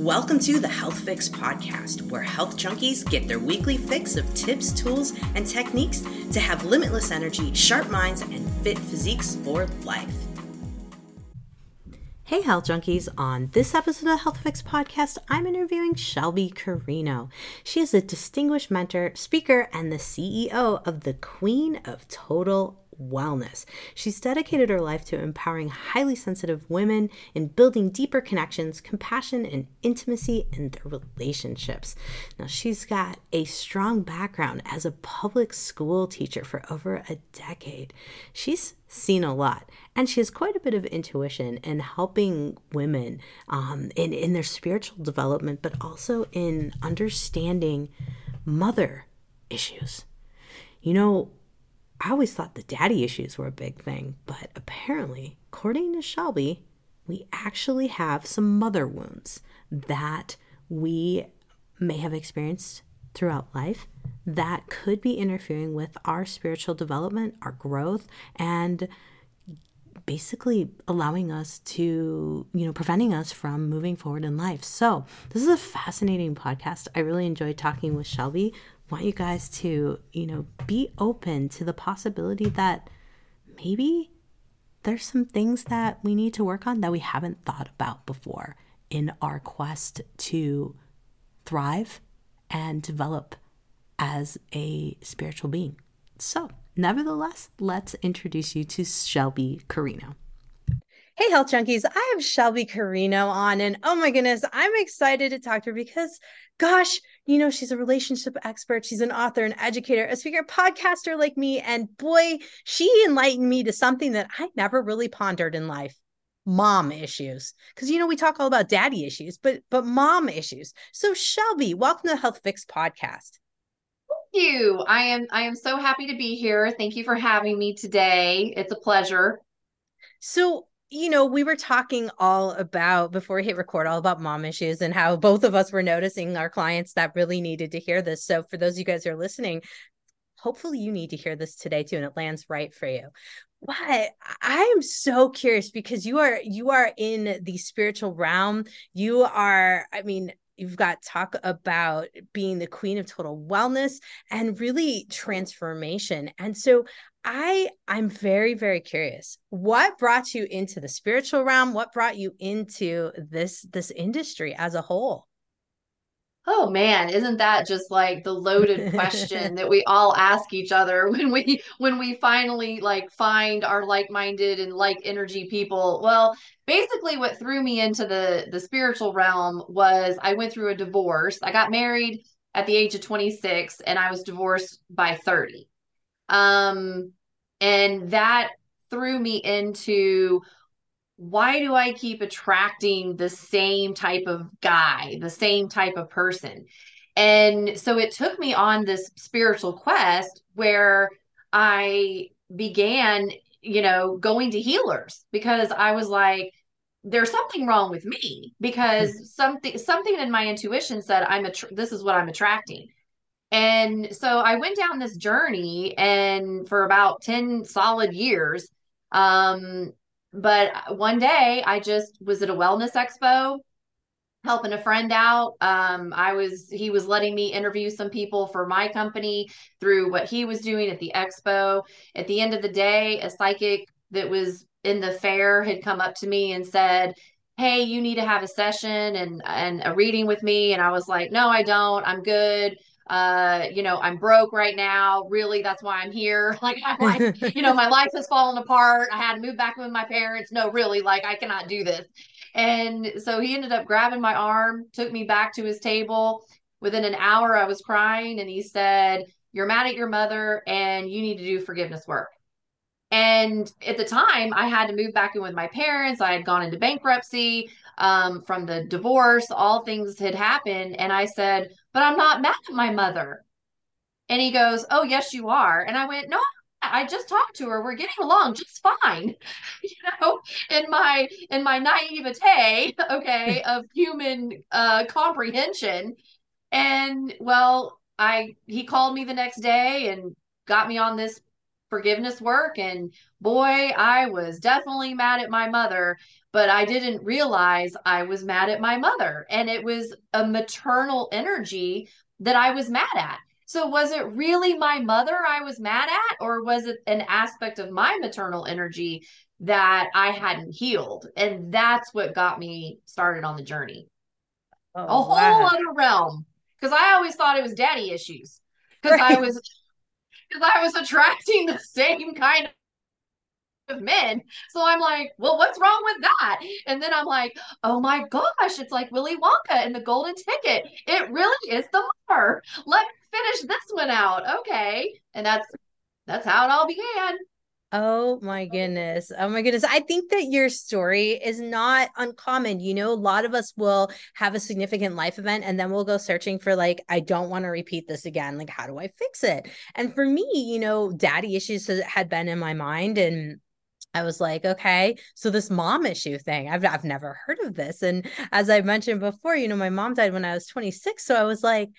Welcome to the Health Fix Podcast, where health junkies get their weekly fix of tips, tools, and techniques to have limitless energy, sharp minds, and fit physiques for life. Hey, health junkies. On this episode of the Health Fix Podcast, I'm interviewing Shelby Carino. She is a distinguished mentor, speaker, and the CEO of the Queen of Total wellness. She's dedicated her life to empowering highly sensitive women in building deeper connections, compassion, and intimacy in their relationships. Now, she's got a strong background as a public school teacher for over a decade. She's seen a lot and she has quite a bit of intuition in helping women um, in, in their spiritual development but also in understanding mother issues you know I always thought the daddy issues were a big thing, but apparently, according to Shelby, we actually have some mother wounds that we may have experienced throughout life that could be interfering with our spiritual development, our growth, and basically allowing us to, you know, preventing us from moving forward in life. So, this is a fascinating podcast. I really enjoyed talking with Shelby want you guys to, you know, be open to the possibility that maybe there's some things that we need to work on that we haven't thought about before in our quest to thrive and develop as a spiritual being. So, nevertheless, let's introduce you to Shelby Carino. Hey, health junkies. I have Shelby Carino on, and oh my goodness, I'm excited to talk to her because, gosh, you know, she's a relationship expert. She's an author, an educator, a speaker, podcaster like me. And boy, she enlightened me to something that I never really pondered in life mom issues. Because you know we talk all about daddy issues but but mom issues. So shelby welcome to the health fix podcast. Thank you. I am i am so happy to be here. Thank you for having me today. It's a pleasure. So you know, we were talking all about before we hit record, all about mom issues and how both of us were noticing our clients that really needed to hear this. So, for those of you guys who are listening, hopefully you need to hear this today too, and it lands right for you. But I am so curious because you are you are in the spiritual realm. You are, I mean, you've got talk about being the queen of total wellness and really transformation. And so I I'm very very curious. What brought you into the spiritual realm? What brought you into this this industry as a whole? Oh man, isn't that just like the loaded question that we all ask each other when we when we finally like find our like-minded and like energy people? Well, basically what threw me into the the spiritual realm was I went through a divorce. I got married at the age of 26 and I was divorced by 30. Um, and that threw me into why do I keep attracting the same type of guy, the same type of person? And so it took me on this spiritual quest where I began, you know, going to healers because I was like, there's something wrong with me because hmm. something something in my intuition said I'm a this is what I'm attracting. And so I went down this journey and for about 10 solid years. Um, but one day I just was at a wellness expo helping a friend out. Um, I was, he was letting me interview some people for my company through what he was doing at the expo. At the end of the day, a psychic that was in the fair had come up to me and said, Hey, you need to have a session and, and a reading with me. And I was like, No, I don't. I'm good uh, you know, I'm broke right now. Really, that's why I'm here. Like, I'm like, you know, my life has fallen apart. I had to move back with my parents. No, really, like, I cannot do this. And so he ended up grabbing my arm, took me back to his table. Within an hour, I was crying, and he said, You're mad at your mother, and you need to do forgiveness work. And at the time, I had to move back in with my parents. I had gone into bankruptcy um, from the divorce. All things had happened. And I said, but I'm not mad at my mother. And he goes, Oh, yes, you are. And I went, No, I just talked to her. We're getting along just fine. You know, in my in my naivete, okay, of human uh comprehension. And well, I he called me the next day and got me on this forgiveness work and boy, I was definitely mad at my mother, but I didn't realize I was mad at my mother. And it was a maternal energy that I was mad at. So, was it really my mother I was mad at, or was it an aspect of my maternal energy that I hadn't healed? And that's what got me started on the journey. Oh, a whole wow. other realm. Because I always thought it was daddy issues. Because right. I was because I was attracting the same kind of men. So I'm like, well, what's wrong with that? And then I'm like, oh my gosh, it's like Willy Wonka and the golden ticket. It really is the mother. Let me finish this one out. Okay. And that's that's how it all began. Oh my goodness. Oh my goodness. I think that your story is not uncommon. You know, a lot of us will have a significant life event and then we'll go searching for, like, I don't want to repeat this again. Like, how do I fix it? And for me, you know, daddy issues had been in my mind. And I was like, okay, so this mom issue thing, I've, I've never heard of this. And as I mentioned before, you know, my mom died when I was 26. So I was like,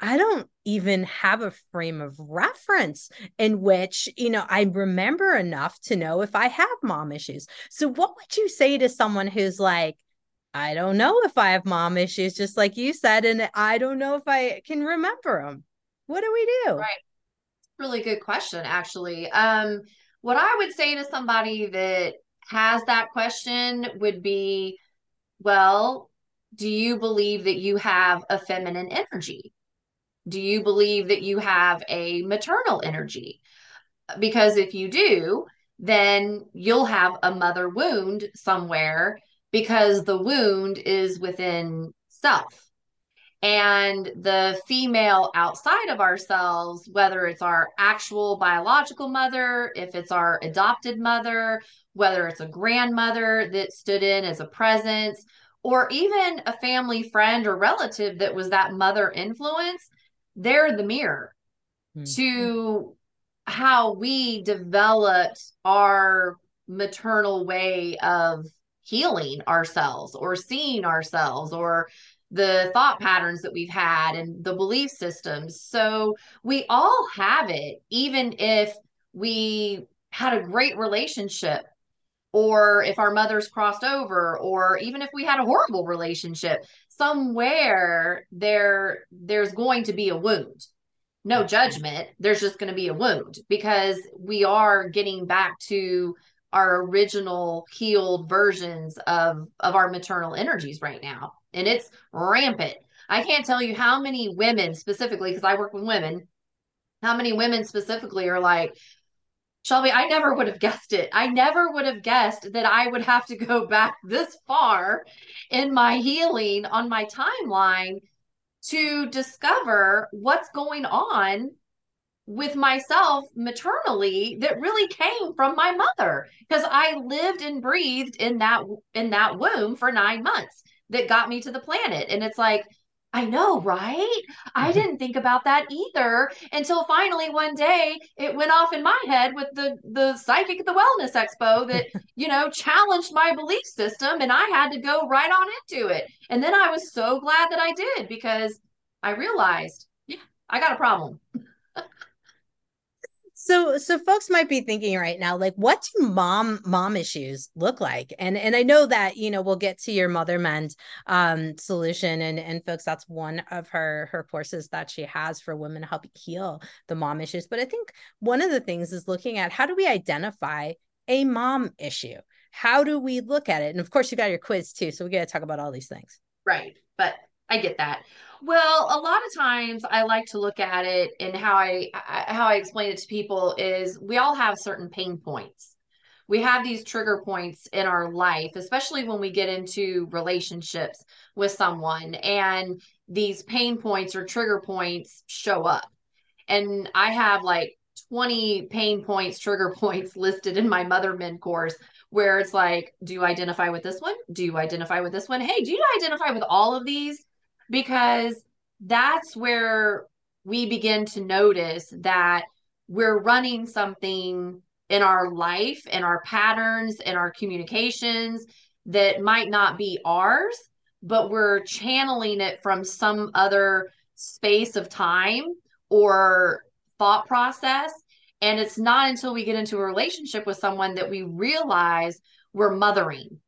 I don't even have a frame of reference in which, you know, I remember enough to know if I have mom issues. So, what would you say to someone who's like, I don't know if I have mom issues, just like you said, and I don't know if I can remember them? What do we do? Right. Really good question, actually. Um, what I would say to somebody that has that question would be, well, do you believe that you have a feminine energy? Do you believe that you have a maternal energy? Because if you do, then you'll have a mother wound somewhere because the wound is within self. And the female outside of ourselves, whether it's our actual biological mother, if it's our adopted mother, whether it's a grandmother that stood in as a presence, or even a family friend or relative that was that mother influence, they're the mirror mm-hmm. to how we developed our maternal way of healing ourselves or seeing ourselves or the thought patterns that we've had and the belief systems. So we all have it, even if we had a great relationship or if our mothers crossed over or even if we had a horrible relationship somewhere there there's going to be a wound. No judgment there's just going to be a wound because we are getting back to our original healed versions of of our maternal energies right now and it's rampant i can't tell you how many women specifically because i work with women how many women specifically are like Shelby, I never would have guessed it. I never would have guessed that I would have to go back this far in my healing on my timeline to discover what's going on with myself maternally that really came from my mother because I lived and breathed in that in that womb for 9 months that got me to the planet and it's like I know, right? I mm-hmm. didn't think about that either until finally one day it went off in my head with the the psychic at the wellness expo that, you know, challenged my belief system and I had to go right on into it. And then I was so glad that I did because I realized, yeah, I got a problem. So so folks might be thinking right now like what do mom mom issues look like? And and I know that, you know, we'll get to your mother mend um solution and and folks that's one of her her courses that she has for women to help heal the mom issues. But I think one of the things is looking at how do we identify a mom issue? How do we look at it? And of course you got your quiz too, so we got to talk about all these things. Right. But I get that. Well, a lot of times I like to look at it and how I, I how I explain it to people is we all have certain pain points. We have these trigger points in our life, especially when we get into relationships with someone and these pain points or trigger points show up. And I have like 20 pain points, trigger points listed in my Mother Mend course where it's like, do you identify with this one? Do you identify with this one? Hey, do you identify with all of these? Because that's where we begin to notice that we're running something in our life, in our patterns, in our communications that might not be ours, but we're channeling it from some other space of time or thought process. And it's not until we get into a relationship with someone that we realize we're mothering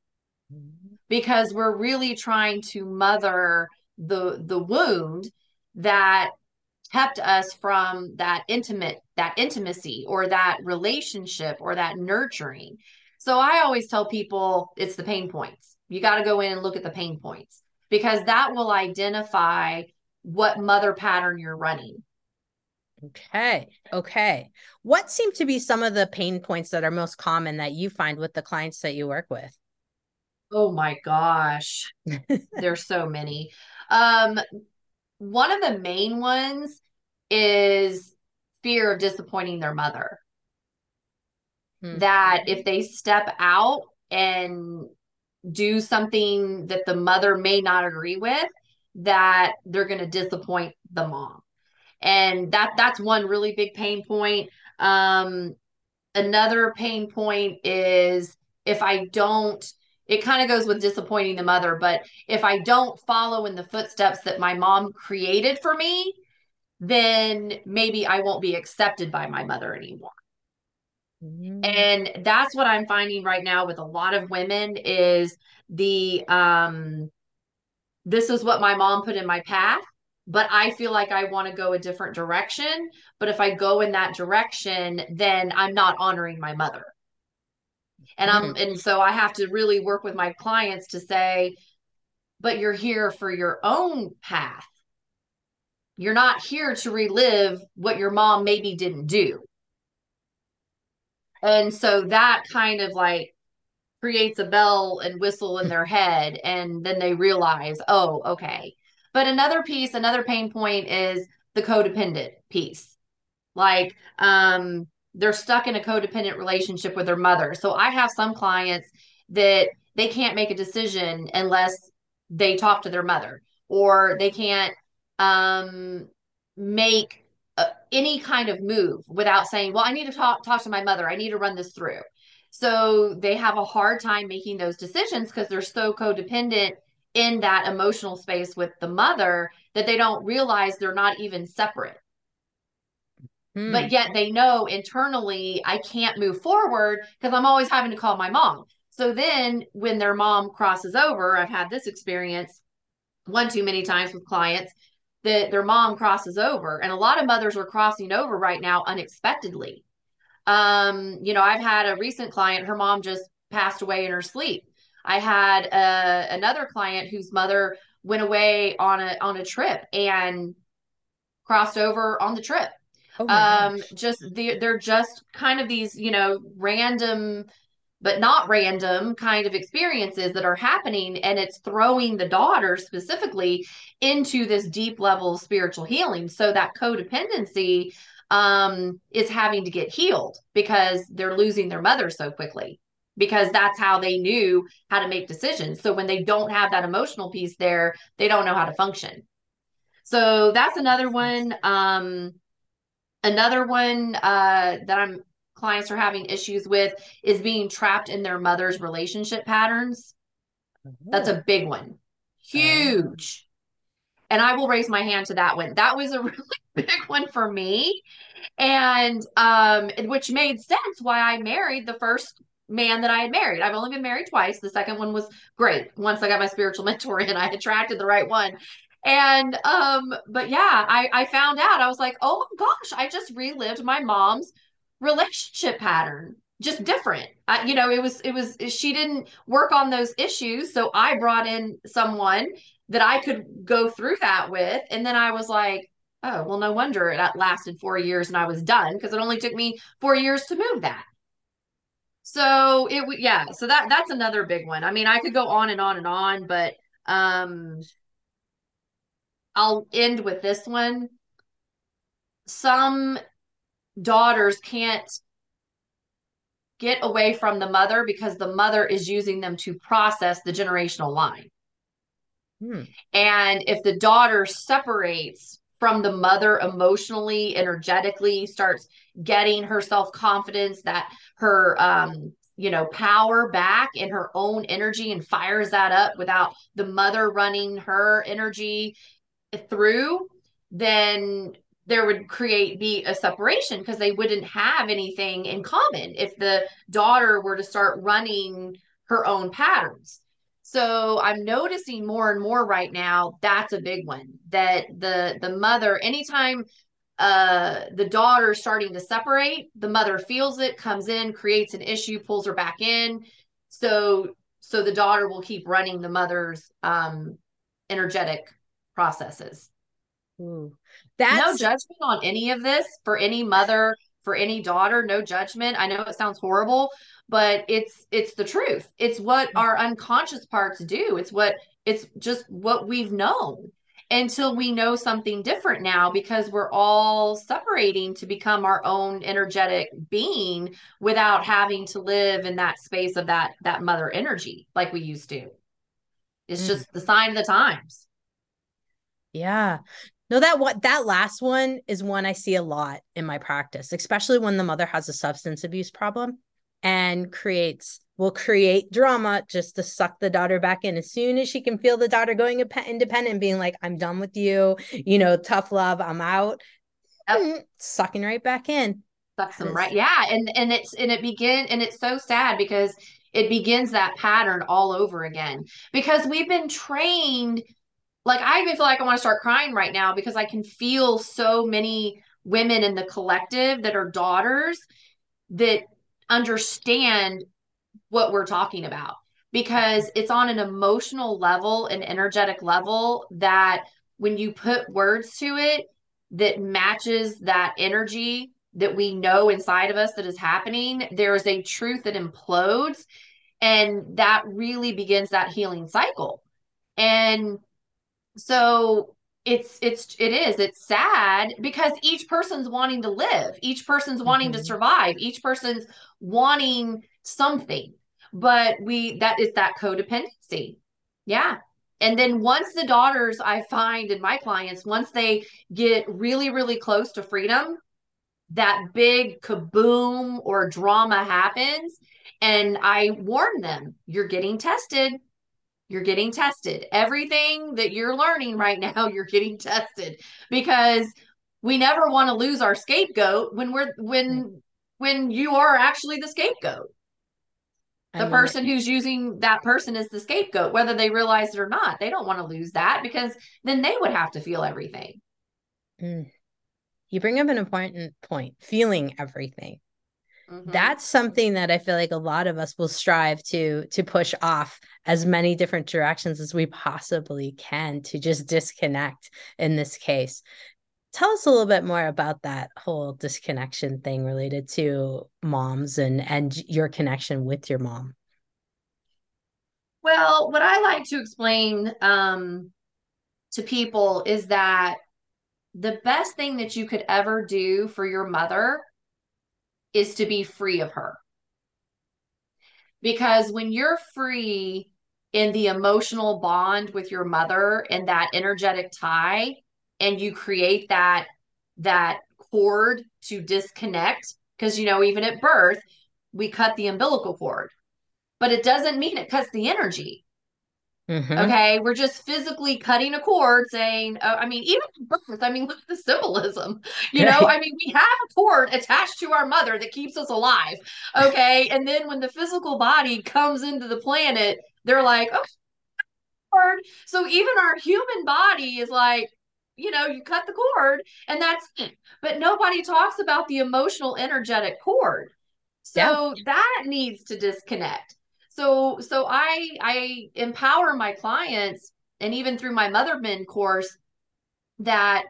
mm-hmm. because we're really trying to mother the the wound that kept us from that intimate that intimacy or that relationship or that nurturing so i always tell people it's the pain points you got to go in and look at the pain points because that will identify what mother pattern you're running Okay. Okay. What seem to be some of the pain points that are most common that you find with the clients that you work with? Oh my gosh. There's so many. Um, one of the main ones is fear of disappointing their mother. Mm-hmm. That if they step out and do something that the mother may not agree with, that they're going to disappoint the mom and that that's one really big pain point um another pain point is if i don't it kind of goes with disappointing the mother but if i don't follow in the footsteps that my mom created for me then maybe i won't be accepted by my mother anymore mm-hmm. and that's what i'm finding right now with a lot of women is the um this is what my mom put in my path but I feel like I want to go a different direction. But if I go in that direction, then I'm not honoring my mother. And I'm mm-hmm. and so I have to really work with my clients to say, but you're here for your own path. You're not here to relive what your mom maybe didn't do. And so that kind of like creates a bell and whistle in their head. And then they realize, oh, okay, but another piece, another pain point is the codependent piece. Like, um, they're stuck in a codependent relationship with their mother. So I have some clients that they can't make a decision unless they talk to their mother or they can't um, make any kind of move without saying, "Well, I need to talk talk to my mother. I need to run this through." So they have a hard time making those decisions because they're so codependent in that emotional space with the mother that they don't realize they're not even separate. Hmm. But yet they know internally, I can't move forward because I'm always having to call my mom. So then when their mom crosses over, I've had this experience one too many times with clients that their mom crosses over. And a lot of mothers are crossing over right now unexpectedly. Um, you know, I've had a recent client, her mom just passed away in her sleep. I had uh, another client whose mother went away on a on a trip and crossed over on the trip. Oh um, gosh. just the, they're just kind of these, you know, random but not random kind of experiences that are happening and it's throwing the daughter specifically into this deep level of spiritual healing so that codependency um, is having to get healed because they're losing their mother so quickly because that's how they knew how to make decisions. So when they don't have that emotional piece there, they don't know how to function. So that's another one. Um, another one uh, that I'm clients are having issues with is being trapped in their mother's relationship patterns. That's a big one, huge. And I will raise my hand to that one. That was a really big one for me, and um, which made sense why I married the first man that I had married. I've only been married twice. The second one was great. Once I got my spiritual mentor in, I attracted the right one. And um, but yeah, I I found out I was like, oh my gosh, I just relived my mom's relationship pattern just different I, you know it was it was she didn't work on those issues so i brought in someone that i could go through that with and then i was like oh well no wonder it lasted four years and i was done because it only took me four years to move that so it yeah, so that that's another big one. I mean, I could go on and on and on, but um I'll end with this one. Some daughters can't get away from the mother because the mother is using them to process the generational line. Hmm. And if the daughter separates from the mother emotionally, energetically, starts getting her self confidence, that her, um, you know, power back in her own energy and fires that up without the mother running her energy through, then there would create be a separation because they wouldn't have anything in common if the daughter were to start running her own patterns. So I'm noticing more and more right now that's a big one that the the mother anytime uh the daughter starting to separate the mother feels it comes in creates an issue pulls her back in so so the daughter will keep running the mother's um energetic processes. Ooh, no judgment on any of this for any mother for any daughter no judgment. I know it sounds horrible but it's it's the truth. It's what our unconscious parts do. It's what it's just what we've known until we know something different now because we're all separating to become our own energetic being without having to live in that space of that that mother energy like we used to. It's mm, just the sign of the times yeah. No, that what that last one is one I see a lot in my practice, especially when the mother has a substance abuse problem and creates will create drama just to suck the daughter back in. As soon as she can feel the daughter going independent being like i'm done with you. You know tough love i'm out. Yep. Mm, sucking right back in. Sucks them right yeah and and it's and it begin and it's so sad because it begins that pattern all over again. Because we've been trained like i even feel like i want to start crying right now because i can feel so many women in the collective that are daughters that understand what we're talking about. Because it's on an emotional level an energetic level that when you put words to it that matches that energy that we know inside of us that is happening there is a truth that implodes and that really begins that healing cycle. And so it's it's it is. It's sad because each person's wanting to live. Each person's wanting to Mhm. survive. Each person's wanting something. But we that is that codependency. Yeah. And then once the daughters i find in my clients once they get really really close to freedom that big kaboom or drama happens and i warn them you're getting tested you're getting tested. Everything that you're learning right now, you're getting tested because we never want to lose our scapegoat when we're when when you are actually the scapegoat. The person who's using that person as the scapegoat, whether they realize it or not, they don't want to lose that because then they would have to feel everything. mm. you bring up an important point feeling everything Mhm. that's something that i feel like a lot of us will strive to to push off as many different directions as we possibly can to just disconnect in this case tell us a little bit more about that whole disconnection thing related to moms and and your connection with your mom Well, what I like to explain um, to people is that the best thing that you could ever do for your mother is to be free of her. Because when you're free in the emotional bond with your mother and that energetic tie, and you create that that cord to disconnect, because you know, even at birth, we cut the umbilical cord, but it doesn't mean it cuts the energy. Mhm. Okay, we're just physically cutting a cord saying, oh, I mean, even birth, I mean, look at the symbolism. You know, I mean, we have a cord attached to our mother that keeps us alive. Okay, and then when the physical body comes into the planet, they're like, oh, cord. So even our human body is like, you know, you cut the cord and that's it. But nobody talks about the emotional, energetic cord. Yeah. So that needs to disconnect. So so I I empower my clients and even through my Mother Mend course that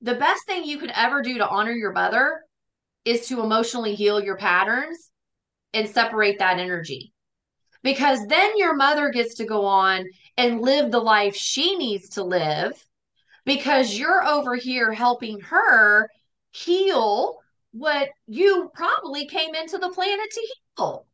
the best thing you could ever do to honor your mother is to emotionally heal your patterns and separate that energy. Because then your mother gets to go on and live the life she needs to live because you're over here helping her heal what you probably came into the planet to heal.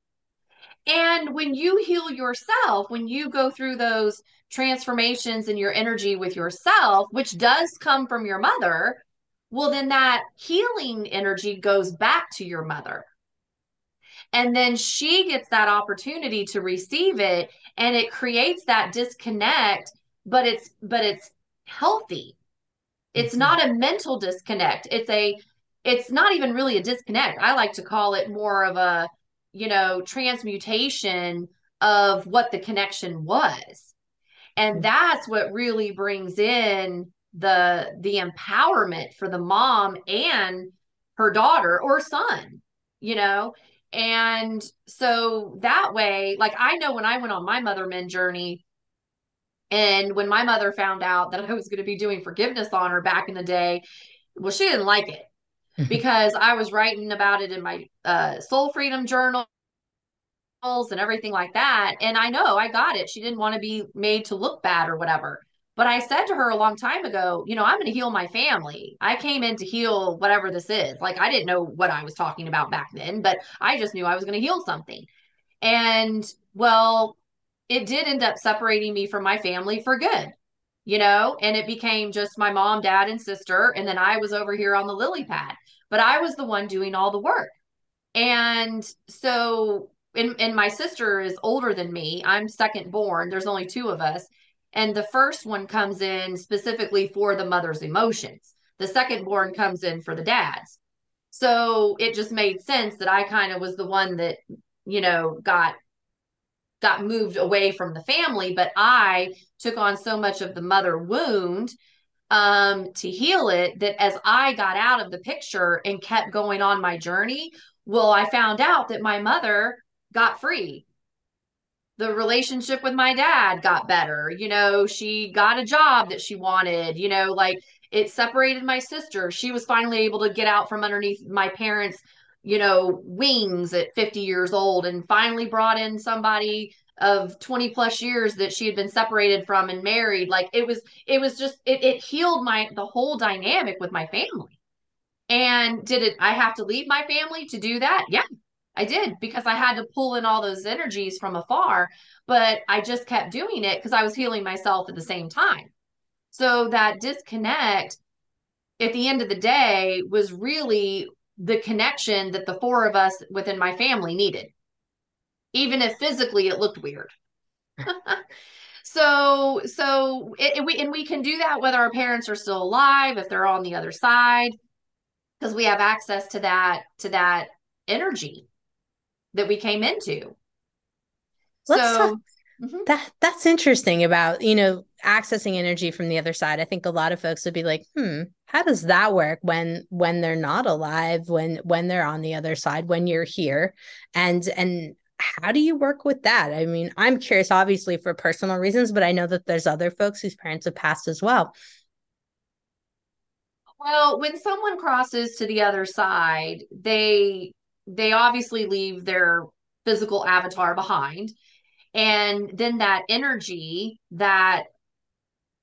And when you heal yourself, when you go through those transformations in your energy with yourself, which does come from your mother, well, then that healing energy goes back to your mother. And then she gets that opportunity to receive it and it creates that disconnect, but it's but it's healthy. It's Mhm. not a mental disconnect. It's a it's not even really a disconnect. I like to call it more of a, you know, transmutation of what the connection was. And mm-hmm. that's what really brings in the the empowerment for the mom and her daughter or son, you know? And so that way, like I know when I went on my Mother Mend journey, and when my mother found out that I was going to be doing forgiveness on her back in the day, well, she didn't like it because I was writing about it in my uh, soul freedom journal and everything like that. And I know I got it. She didn't want to be made to look bad or whatever. But I said to her a long time ago, you know, I'm going to heal my family. I came in to heal whatever this is. Like, I didn't know what I was talking about back then, but I just knew I was going to heal something. And well, it did end up separating me from my family for good, you know, and it became just my mom, dad, and sister. And then I was over here on the lily pad, but I was the one doing all the work. And so, and, and my sister is older than me. I'm second born. There's only two of us. And the first one comes in specifically for the mother's emotions. The second born comes in for the dad's. So it just made sense that I kind of was the one that, you know, got got moved away from the family, but I took on so much of the mother wound um, to heal it that as I got out of the picture and kept going on my journey, well, I found out that my mother got free the relationship with my dad got better. You know, she got a job that she wanted, you know, like it separated my sister. She was finally able to get out from underneath my parents, you know, wings at 50 years old and finally brought in somebody of 20 plus years that she had been separated from and married. Like it was, it was just, it, it healed my, the whole dynamic with my family. And did it, I have to leave my family to do that? Yeah, I did because I had to pull in all those energies from afar, but I just kept doing it because I was healing myself at the same time. So that disconnect at the end of the day was really the connection that the four of us within my family needed, even if physically it looked weird. so so it, it, we and we can do that whether our parents are still alive if they're on the other side because we have access to that to that energy that we came into. Let's so talk, mm-hmm. that that's interesting about, you know, accessing energy from the other side. I think a lot of folks would be like, "Hmm, how does that work when when they're not alive, when when they're on the other side, when you're here?" And and how do you work with that? I mean, I'm curious obviously for personal reasons, but I know that there's other folks whose parents have passed as well. Well, when someone crosses to the other side, they they obviously leave their physical avatar behind. And then that energy that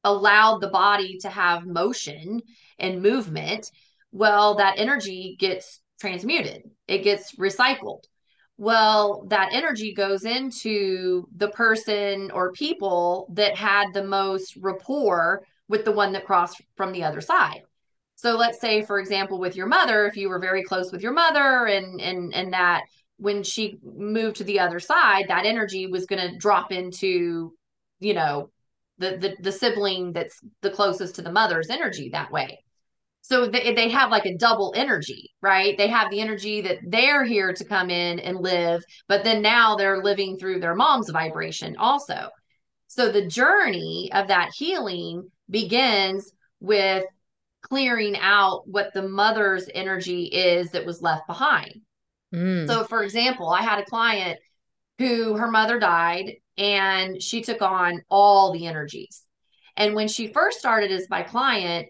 allowed the body to have motion and movement, well, that energy gets transmuted, it gets recycled. Well, that energy goes into the person or people that had the most rapport with the one that crossed from the other side. So let's say, for example, with your mother, if you were very close with your mother and and and that when she moved to the other side, that energy was going to drop into, you know, the, the the sibling that's the closest to the mother's energy that way. So they, they have like a double energy, right? They have the energy that they're here to come in and live, but then now they're living through their mom's vibration also. So the journey of that healing begins with clearing out what the mother's energy is that was left behind. Mm. So, for example, I had a client who her mother died and she took on all the energies. And when she first started as my client,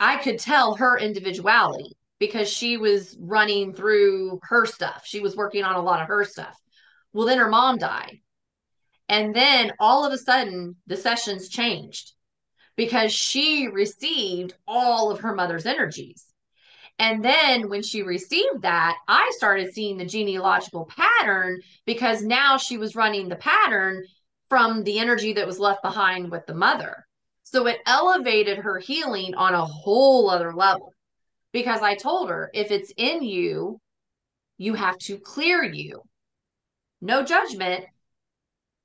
I could tell her individuality because she was running through her stuff. She was working on a lot of her stuff. Well, then her mom died. And then all of a sudden, the sessions changed because she received all of her mother's energies. And then when she received that, I started seeing the genealogical pattern because now she was running the pattern from the energy that was left behind with the mother. So it elevated her healing on a whole other level because I told her if it's in you, you have to clear you. No judgment,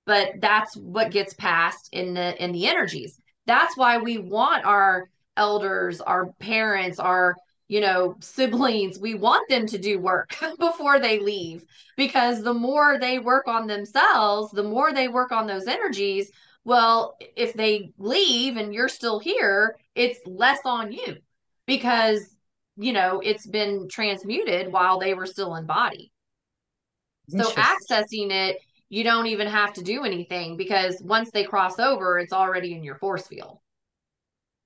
but that's what gets passed in the in the energies. That's why we want our elders, our parents, our you know, siblings, we want them to do work before they leave because the more they work on themselves, the more they work on those energies. Well, if they leave and you're still here, it's less on you because, you know, it's been transmuted while they were still in body. So accessing it, you don't even have to do anything because once they cross over, it's already in your force field.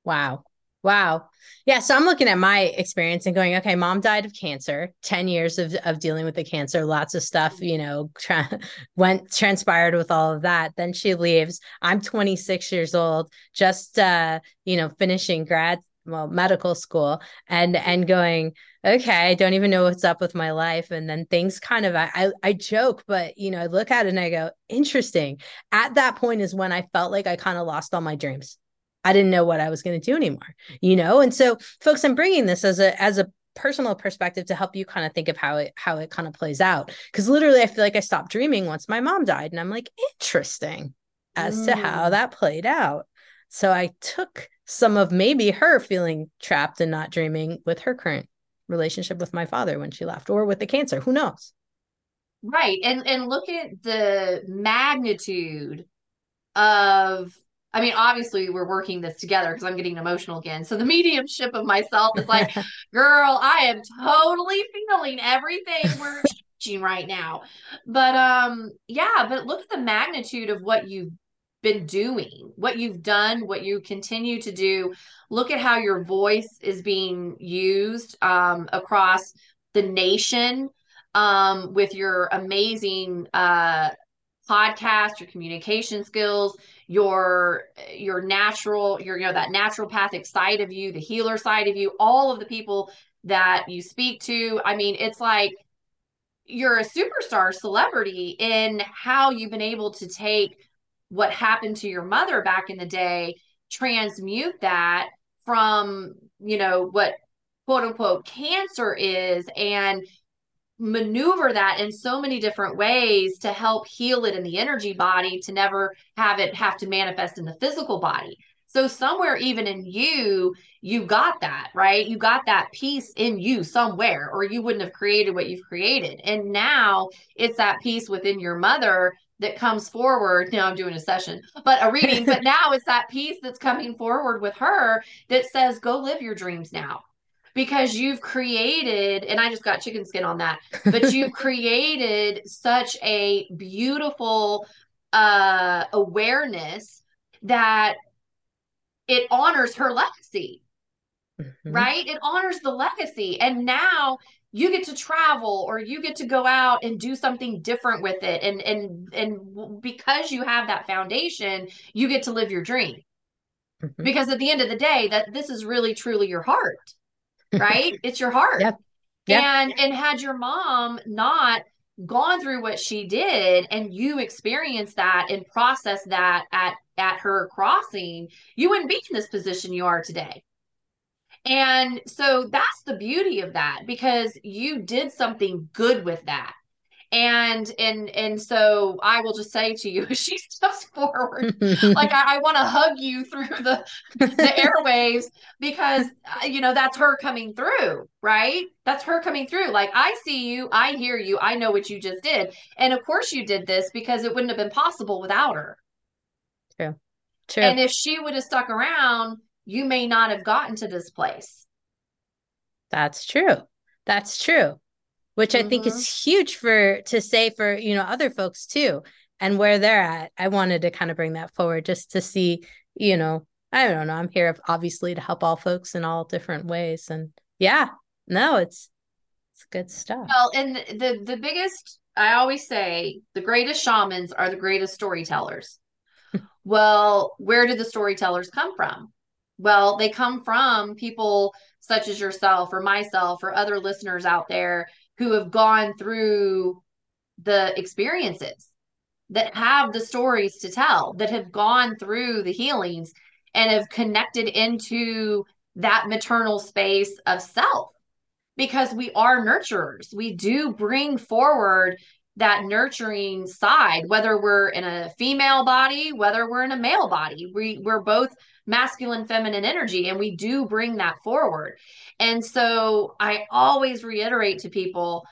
Wow. Wow. Yeah. So I'm looking at my experience and going, okay, mom died of cancer, 10 years of, of dealing with the cancer, lots of stuff, you know, tra- went transpired with all of that. Then she leaves. I'm 26 years old, just, uh, you know, finishing grad, well, medical school and, and going, okay, I don't even know what's up with my life. And then things kind of, I, I joke, but, you know, I look at it and I go, interesting. At that point is when I felt like I kind of lost all my dreams. I didn't know what I was going to do anymore, you know? And so folks, I'm bringing this as a, as a personal perspective to help you kind of think of how it, how it kind of plays out. Cause literally I feel like I stopped dreaming once my mom died and I'm like, interesting as mm. to how mm. that played out. So I took some of maybe her feeling trapped and not dreaming with her current relationship with my father when she left or with the cancer. Who knows? Right. And and look at the magnitude of I mean, obviously, we're working this together because I'm getting emotional again. So the mediumship of myself is like, girl, I am totally feeling everything we're teaching right now. But um, yeah, but look at the magnitude of what you've been doing, what you've done, what you continue to do. Look at how your voice is being used um, across the nation um, with your amazing uh, podcast, your communication skills, your your natural your you know that naturopathic side of you the healer side of you all of the people that you speak to. I mean it's like you're a superstar celebrity in how you've been able to take what happened to your mother back in the day transmute that from you know what quote unquote cancer is and maneuver that in so many different ways to help heal it in the energy body to never have it have to manifest in the physical body. So somewhere even in you, you got that, right? You got that piece in you somewhere, or you wouldn't have created what you've created. And now it's that piece within your mother that comes forward. Now I'm doing a session, but a reading, but now it's that piece that's coming forward with her that says, go live your dreams now because you've created and i just got chicken skin on that but you've created such a beautiful uh awareness that it honors her legacy mm-hmm. right? It honors the legacy. And now you get to travel or you get to go out and do something different with it. And and and because you have that foundation you get to live your dream. Mm-hmm. because at the end of the day that this is really truly your heart right? it's your heart. Yep. Yep. And and had your mom not gone through what she did and you experienced that and processed that at at her crossing, you wouldn't be in this position you are today. And so that's the beauty of that because you did something good with that and and and so i will just say to you as she steps forward. Like i, I want to hug you through the the airwaves because uh, you know that's her coming through right? That's her coming through. Like i see you i hear you i know what you just did. And of course you did this because it wouldn't have been possible without her. True. True. And if she would have stuck around you may not have gotten to this place. That's true. That's true which mm-hmm. I think is mm-hmm. huge for to say for you know other folks too and where they're at. I wanted to kind of bring that forward just to see, you know, I don't know. I'm here obviously to help all folks in all different ways. And yeah, no, it's it's good stuff. Well, and the the biggest I always say the greatest shamans are the greatest storytellers. well, where did the storytellers come from? Well, they come from people such as yourself or myself or other listeners out there who have gone through the experiences that have the stories to tell that have gone through the healings and have connected into that maternal space of self. Because we are nurturers. We do bring forward that nurturing side whether we're in a female body whether we're in a male body. We we're both masculine feminine energy and we do bring that forward. And so i always reiterate to people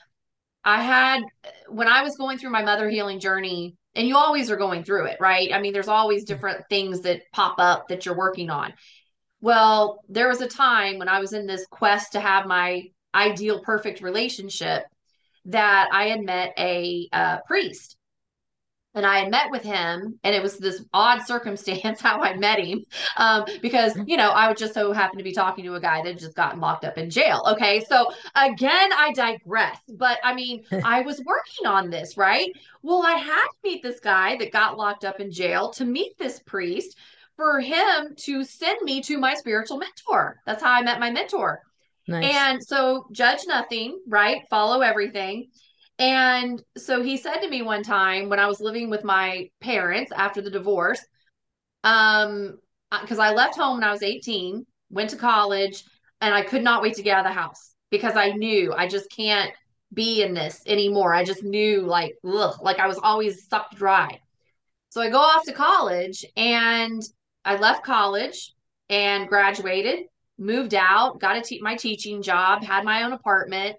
i had when i was going through my mother healing journey and you always are going through it right? I mean there's always different things that pop up that you're working on. Well there was a time when i was in this quest to have my ideal perfect relationship that i had met a uh, priest and I had met with him, and it was this odd circumstance how I met him, um, because you know I would just so happen to be talking to a guy that had just gotten locked up in jail. Okay, so again, I digress, but I mean, I was working on this, right? Well, I had to meet this guy that got locked up in jail to meet this priest for him to send me to my spiritual mentor. That's how I met my mentor. Nice. And so, judge nothing, right? Follow everything. And so he said to me one time when I was living with my parents after the divorce, um, because I left home when I was 18, went to college, and I could not wait to get out of the house because I knew I just can't be in this anymore. I just knew like, ugh, like I was always sucked dry. So I go off to college and I left college and graduated, moved out, got a te- my teaching job, had my own apartment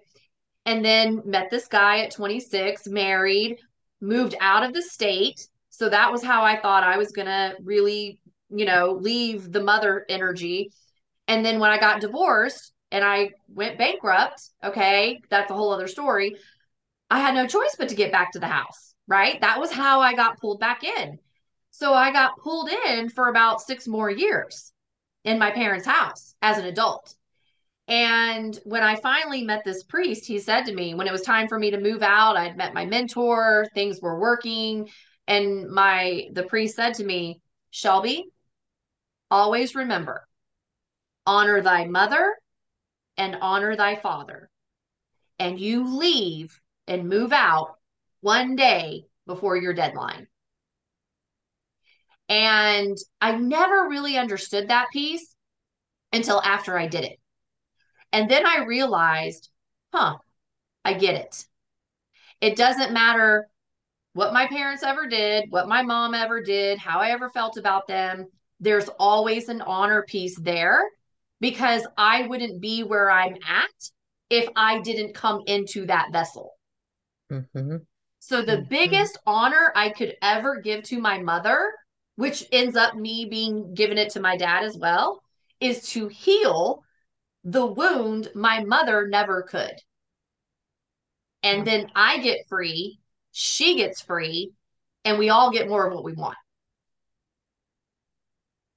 and then met this guy at 26, married, moved out of the state. So that was how I thought I was going to really, you know, leave the mother energy. And then when I got divorced and I went bankrupt, okay, that's a whole other story. I had no choice but to get back to the house, right? That was how I got pulled back in. So I got pulled in for about six more years in my parents' house as an adult. And when I finally met this priest, he said to me, when it was time for me to move out, I'd met my mentor, things were working. And my the priest said to me, Shelby, always remember, honor thy mother and honor thy father. And you leave and move out one day before your deadline. And I never really understood that piece until after I did it. And then I realized, huh, I get it. It doesn't matter what my parents ever did, what my mom ever did, how I ever felt about them. There's always an honor piece there because I wouldn't be where I'm at if I didn't come into that vessel. Mm-hmm. So, the mm-hmm. biggest honor I could ever give to my mother, which ends up me being given it to my dad as well, is to heal the wound my mother never could. And then I get free, she gets free, and we all get more of what we want.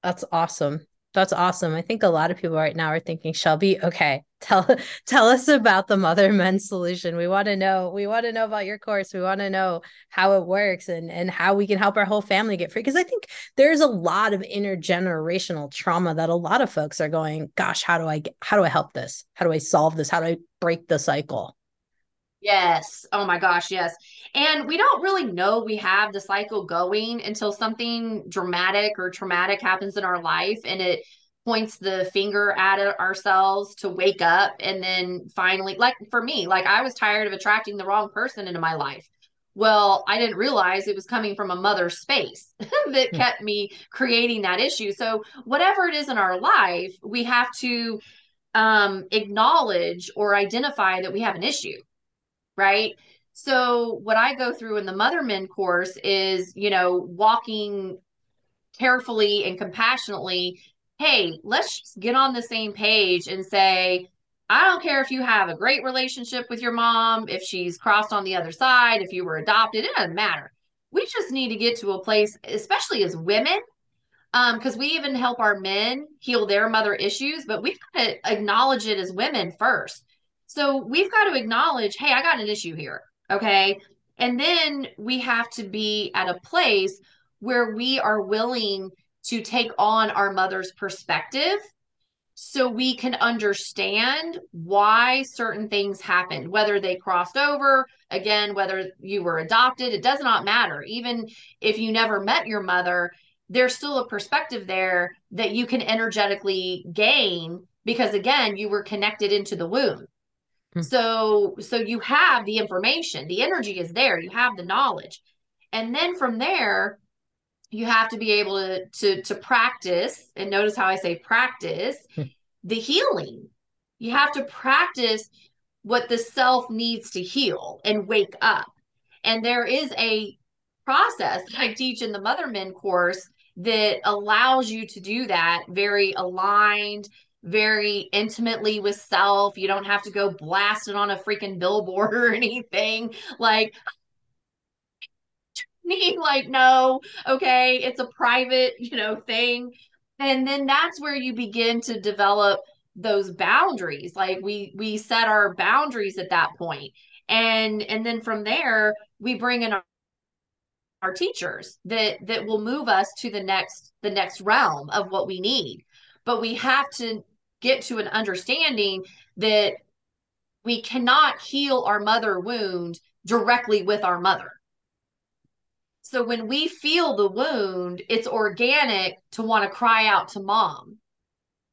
That's awesome. That's awesome. I think a lot of people right now are thinking, Shelby, okay, tell tell us about the Mother Mend solution. We want to know, we want to know about your course. We want to know how it works and and how we can help our whole family get free. Because I think there's a lot of intergenerational trauma that a lot of folks are going, gosh, how do I get how do I help this? How do I solve this? How do I break the cycle? Yes. Oh my gosh, yes. And we don't really know we have the cycle going until something dramatic or traumatic happens in our life and it points the finger at ourselves to wake up and then finally like for me, like I was tired of attracting the wrong person into my life. Well, I didn't realize it was coming from a mother space that hmm. kept me creating that issue. So, whatever it is in our life, we have to um, acknowledge or identify that we have an issue right? So what I go through in the Mother Mend course is, you know, walking carefully and compassionately, hey, let's just get on the same page and say, I don't care if you have a great relationship with your mom, if she's crossed on the other side, if you were adopted, it doesn't matter. We just need to get to a place, especially as women, because um, we even help our men heal their mother issues, but we've got to acknowledge it as women first. So we've got to acknowledge, hey, I got an issue here. Okay. And then we have to be at a place where we are willing to take on our mother's perspective so we can understand why certain things happened, whether they crossed over, again, whether you were adopted, it does not matter. Even if you never met your mother, there's still a perspective there that you can energetically gain because, again, you were connected into the womb. Hmm. So so you have the information, the energy is there, you have the knowledge. And then from there, you have to be able to to to practice and notice how I say practice hmm. the healing. You have to practice what the self needs to heal and wake up. And there is a process that I teach in the Mother Mend course that allows you to do that very aligned, very intimately with self. You don't have to go blasting on a freaking billboard or anything. Like, me, like, no, okay, it's a private, you know, thing. And then that's where you begin to develop those boundaries. Like we we set our boundaries at that. And and then from there, we bring in our our teachers that that will move us to the next the next realm of what we need but we have to get to an understanding that we cannot heal our mother wound directly with our mother so when we feel the wound it's organic to want to cry out to mom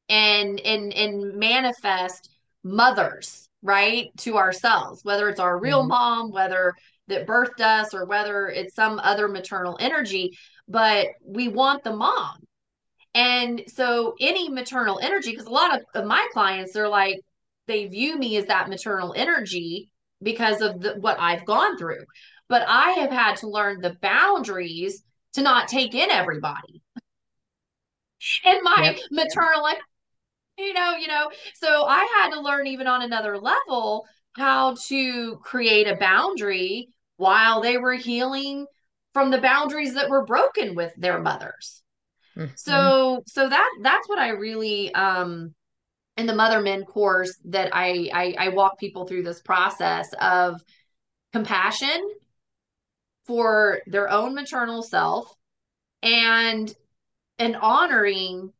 and and and manifest mothers right to ourselves whether it's our real mm-hmm. mom whether that birthed us or whether it's some other maternal energy, but we want the mom. And so any maternal energy, because a lot of, of my clients, they're like, they view me as that maternal energy because of the, what I've gone through. But I have had to learn the boundaries to not take in everybody. and my yep. maternal, like, you know, you know, so I had to learn even on another level how to create a boundary while they were healing from the boundaries that were broken with their mothers. Mm-hmm. So so that that's what I really um in the Mother Mend course that I, I I walk people through this process of compassion for their own maternal self and an honoring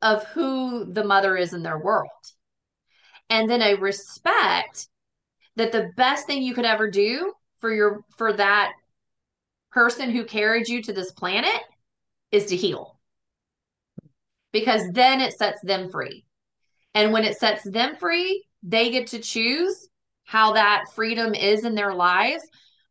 of who the mother is in their world. And then a respect that the best thing you could ever do for your for that person who carried you to this planet is to heal. Because then it sets them free. And when it sets them free, they get to choose how that freedom is in their lives,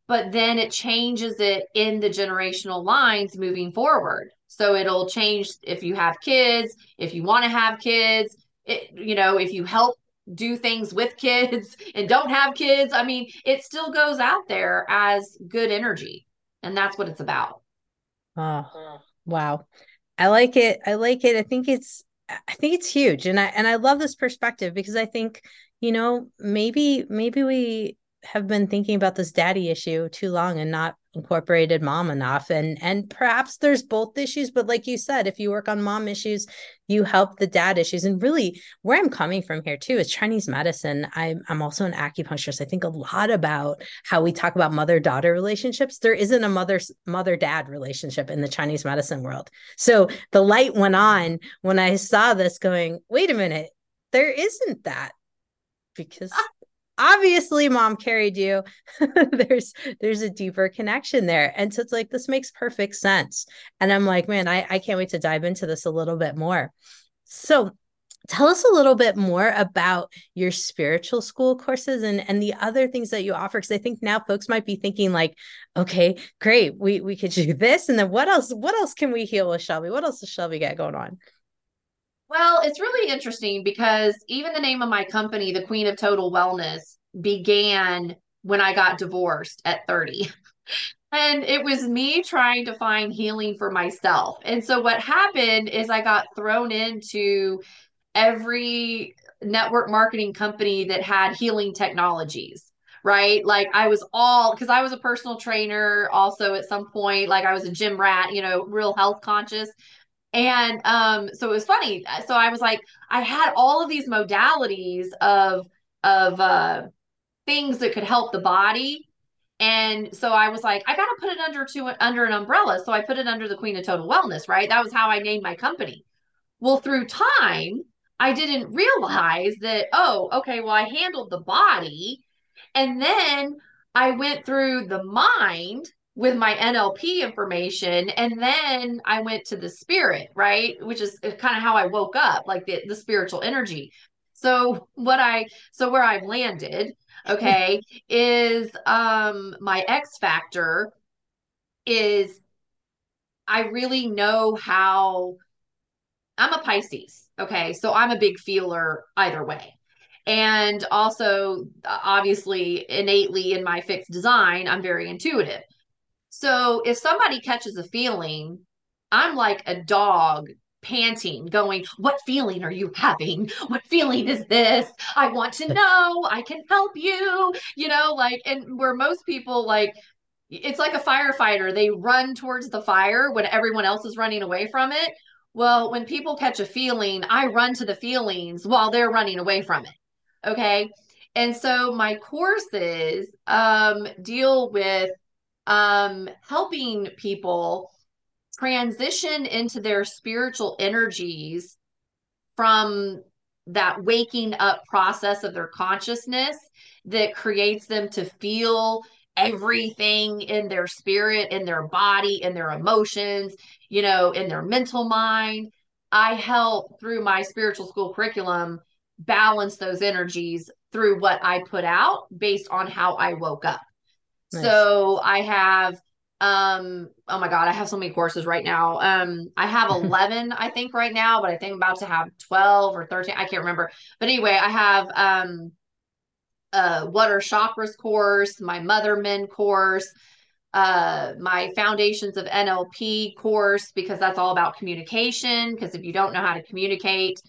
but then it changes it in the generational lines moving forward. So it'll change if you have kids, if you want to have kids, it, you know, if you help do things with kids and don't have kids. I mean, it still goes out there as good energy. And that's what it's about. Oh, wow. I like it. I like it. I think it's I think it's huge. And I and I love this perspective because I think, you know, maybe maybe we have been thinking about this daddy issue too long and not incorporated mom enough and and perhaps there's both issues but like you said if you work on mom issues you help the dad issues and really where i'm coming from here too is chinese medicine. I'm, I'm also an acupuncturist. I think a lot about how we talk about mother daughter relationships. There isn't a mother mother dad relationship in the chinese medicine world. So the light went on when i saw this going wait a minute there isn't that because obviously mom carried you. There's there's a deeper connection there. And so it's like this makes perfect sense. And i'm like man i i can't wait to dive into this a little bit more. So tell us a little bit more about your spiritual school courses and and the other things that you offer. Because i think now folks might be thinking like okay great we we could do this. And then what else what else can we heal with shelby? What else does shelby get going on well, it's really interesting because even the name of my company, the Queen of Total Wellness, began when I got divorced at 30. and it was me trying to find healing for myself. And so what happened is I got thrown into every network marketing company that had healing technologies right? Like I was all because I was a personal trainer also at some point, like I was a gym rat, you know, real health conscious. And um, so it was funny. So I was like, I had all of these modalities of of uh things that could help the body. And so I was like, I got to put it under to under an umbrella. So I put it under the Queen of Total Wellness, right? That was how I named my company. Well, through time, I didn't realize that, oh, okay, well, I handled the body. And then I went through the mind with my NLP information. And then I went to the spirit, right? Which is kind of how I woke up, like the, the spiritual energy. So what I so where I've landed, okay, is um my X factor is I really know how I'm a Pisces. Okay. So I'm a big feeler either way. And also, obviously, innately in my fixed design, I'm very intuitive. So if somebody catches a feeling, I'm like a dog panting, going, What feeling are you having? What feeling is this? I want to know. I can help you. You know, like, and where most people, like, it's like a firefighter, they run towards the fire when everyone else is running away from it. Well, when people catch a feeling, I run to the feelings while they're running away from it. Okay. And so my courses um, deal with um, helping people transition into their spiritual energies from that waking up process of their consciousness that creates them to feel everything in their spirit, in their body, in their emotions, you know, in their mental mind. I help through my spiritual school curriculum balance those energies through what I put out based on how I woke up. Nice. So I have um oh my god, I have so many courses right now. Um I have 11 I think right now, but I think I'm about to have 12 or 13, I can't remember. But anyway, I have um uh what are chakras course, my Mother Mend course, uh my foundations of NLP course because that's all about communication because if you don't know how to communicate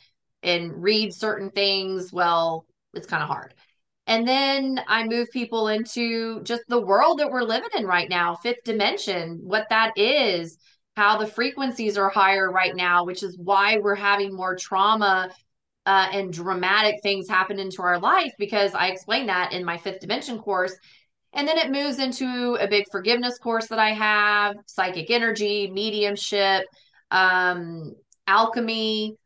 and read certain things, well, it's kind of hard. And then I move people into just the world that we're living in right now, fifth dimension, what that is, how the frequencies are higher right now, which is why we're having more trauma uh, and dramatic things happen into our life because I explain that in my fifth dimension course. And then it moves into a big forgiveness course that I have, psychic energy, mediumship, um, alchemy,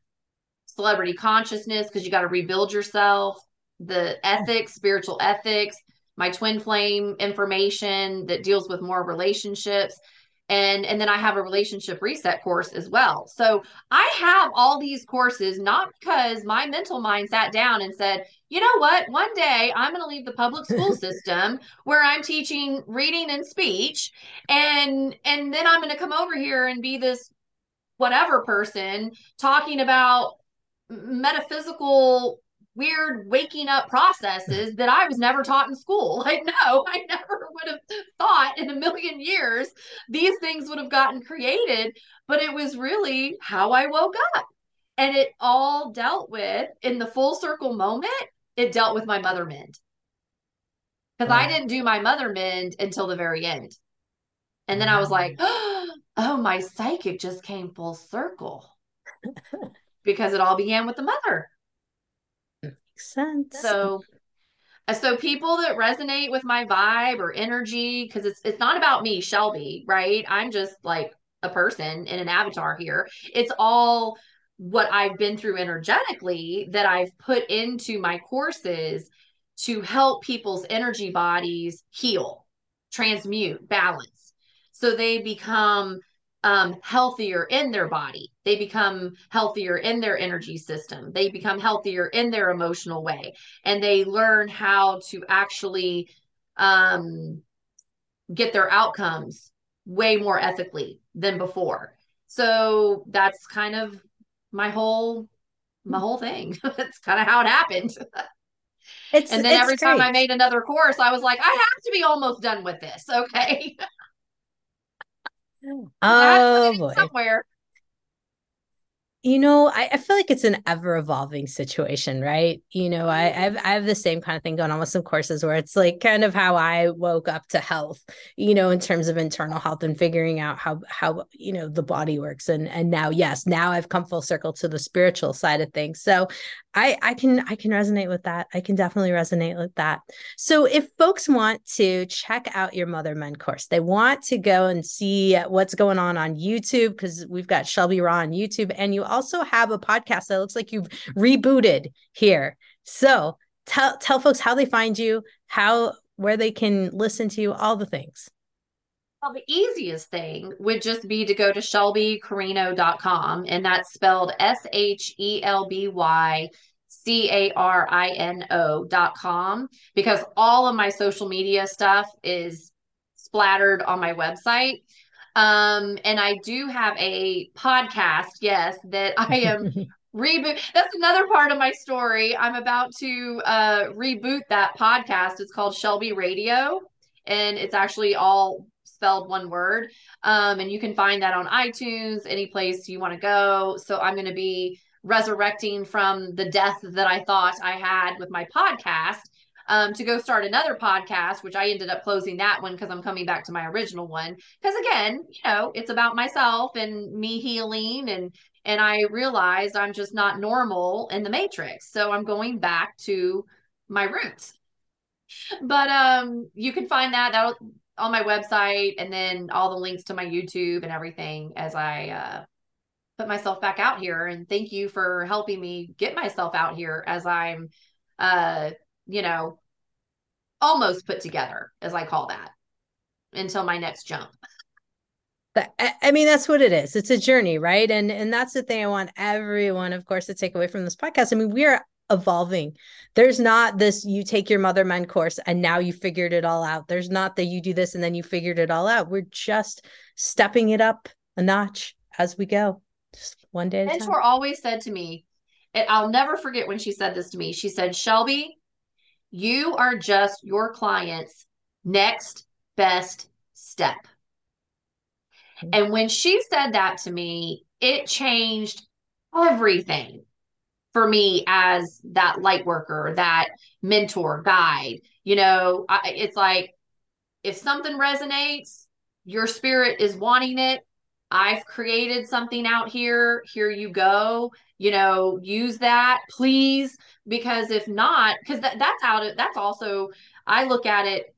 celebrity consciousness, because you got to rebuild yourself, the ethics, spiritual ethics, my twin flame information that deals with more relationships and and then I have a relationship reset course as well. So I have all these courses not because my mental mind sat down and said, "You know what? One day I'm going to leave the public school system where I'm teaching reading and speech and and then I'm going to come over here and be this whatever person talking about metaphysical weird waking up processes that I was never taught in school. Like, no, I never would have thought in a million years these things would have gotten created, but it was really how I woke up. And it all dealt with in the full circle moment, it dealt with my mother mend. Because I didn't do my mother mend until the very end. And then I was like, mm-hmm. oh, my psychic just came full circle because it all began with the mother makes sense. So so people that resonate with my vibe or energy because it's it's not about me shelby right? I'm just like a person in an avatar here. It's all what i've been through energetically that i've put into my courses to help people's energy bodies heal transmute balance. So they become um, healthier in their body. They become healthier in their energy system. They become healthier in their emotional way. And they learn how to actually um, get their outcomes way more ethically than before. So that's kind of my whole my whole thing. that's kind of how it happened. It's, and then every great. time I made another course, I was like, I have to be almost done with this. Okay. Oh boy. Somewhere. You know, I, I, feel like it's an ever evolving situation, right? You know, I, mm-hmm. I have, I have the same kind of thing going on with some courses where it's like kind of how I woke up to health, you know, in terms of internal health and figuring out how how you know the body works. And and now, yes, now I've come full circle to the spiritual side of things. So I I can I can resonate with that. I can definitely resonate with that. So if folks want to check out your Mother Mend course, they want to go and see what's going on on YouTube because we've got Shelby Raw on YouTube, and you also have a podcast that looks like you've rebooted here. So tell tell folks how they find you, how where they can listen to you, all the things. Well, the easiest thing would just be to go to shelbycarino.com and that's spelled S H E L B Y C A R I N O.com because all of my social media stuff is splattered on my website. Um, and I do have a podcast, yes, that I am reboot. That's another part of my story. I'm about to uh, reboot that podcast. It's called Shelby Radio, and it's actually all spelled one word. Um, and you can find that on iTunes, any place you want to go. So I'm going to be resurrecting from the death that I thought I had with my podcast um, to go start another podcast, which I ended up closing that one because I'm coming back to my original one. Because again, you know, it's about myself and me healing and and I realized I'm just not normal in the matrix. So I'm going back to my roots. But um you can find that that on my website and then all the links to my YouTube and everything as I uh put myself back out here and thank you for helping me get myself out here as I'm uh you know almost put together as I call that until my next jump. I mean, that's what it is. It's a journey, right? And and that's the thing I want everyone, of course, to take away from this podcast. I mean, we are evolving. There's not this you take your Mother Mend course and now you figured it all out. There's not that you do this and then you figured it all out. We're just stepping it up a notch as we go. Just one day. Mentor always said to me, and I'll never forget when she said this to me. She said, Shelby, you are just your client's next best step. Mm-hmm. And when she said that to me, it changed everything for me as that light worker, that mentor, guide. You know, I, it's like if something resonates, your spirit is wanting it. I've created something out here. Here you go. You know, use that, please. Because if not, because that, that's out of that's also, I look at it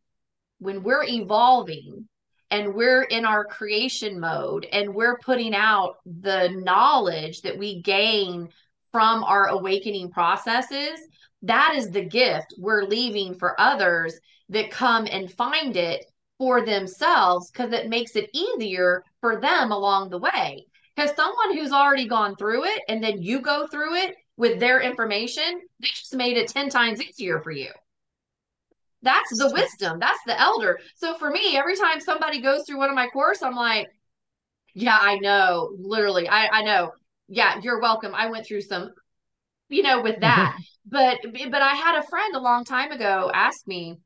when we're evolving and we're in our creation mode and we're putting out the knowledge that we gain from our awakening processes that is the gift we're leaving for others that come and find it for themselves because it makes it easier for them along the way. Because someone who's already gone through it and then you go through it with their information they just made it 10 times easier for you that's the wisdom. That's the elder. So for me, every time somebody goes through one of my course, I'm like, yeah, I know. Literally, I, I know. Yeah, you're welcome. I went through some, you know, with that. but but I had a friend a long time ago ask me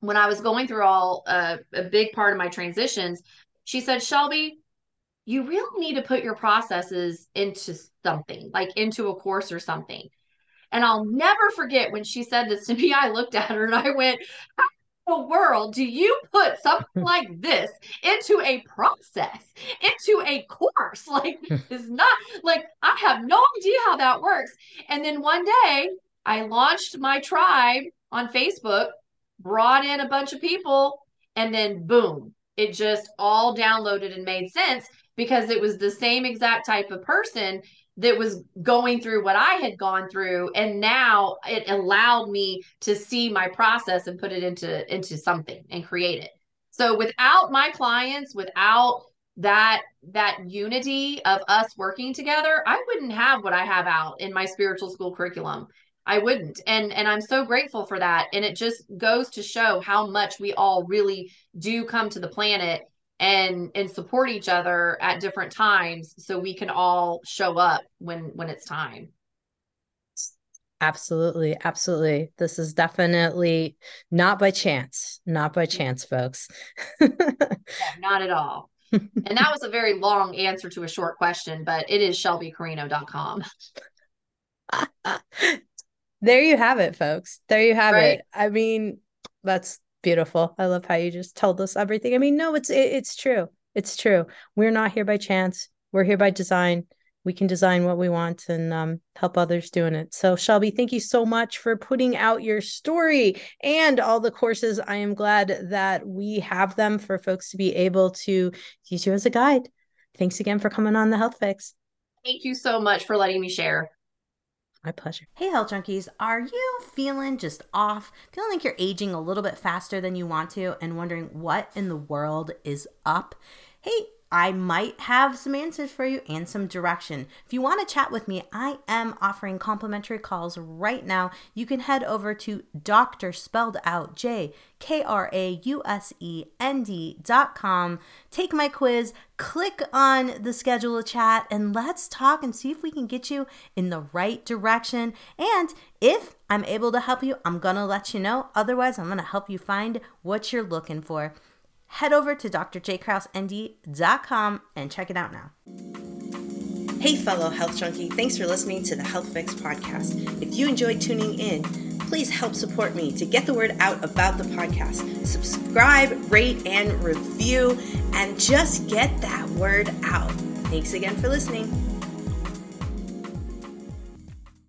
when I was going through all uh, a big part of my transitions. She said, Shelby, you really need to put your processes into something, like into a course or something. And I'll never forget when she said this to me. I looked at her and I went, How in the world do you put something like this into a process, into a course? Like, it's not like I have no idea how that works. And then one day I launched my tribe on Facebook, brought in a bunch of people, and then boom, it just all downloaded and made sense because it was the same exact type of person that was going through what I had gone through and now it allowed me to see my process and put it into into something and create it. So without my clients, without that that unity of us working together, I wouldn't have what I have out in my spiritual school curriculum. I wouldn't. And and I'm so grateful for that and it just goes to show how much we all really do come to the planet and and support each other at different times so we can all show up when when it's time. Absolutely. Absolutely. This is definitely not by chance not by mm-hmm. chance folks. Yeah, not at all. And that was a very long answer to a short question but it is shelbycarino.com there you have it folks. There you have right? it i mean that's beautiful. I love how you just told us everything. I mean, no, it's it, it's true. It's true. We're not here by chance. We're here by design. We can design what we want and um, help others doing it. So, Shelby, thank you so much for putting out your story and all the courses. I am glad that we have them for folks to be able to use you as a guide. Thanks again for coming on the Health Fix. Thank you so much for letting me share. My pleasure. Hey, health junkies, are you feeling just off? Feeling like you're aging a little bit faster than you want to and wondering what in the world is up? Hey, I might have some answers for you and some direction. If you want to chat with me, I am offering complimentary calls right now. You can head over to Dr. Spelled Out J K R A U S E N D dot com. Take my quiz, click on the schedule a chat, and let's talk and see if we can get you in the right direction. And if I'm able to help you, I'm gonna let you know. Otherwise, I'm gonna help you find what you're looking for head over to drjkrausend.com and check it out now. Hey, fellow health junkie, thanks for listening to the Health Fix podcast. If you enjoyed tuning in, please help support me to get the word out about the podcast. Subscribe, rate, and review, and just get that word out. Thanks again for listening.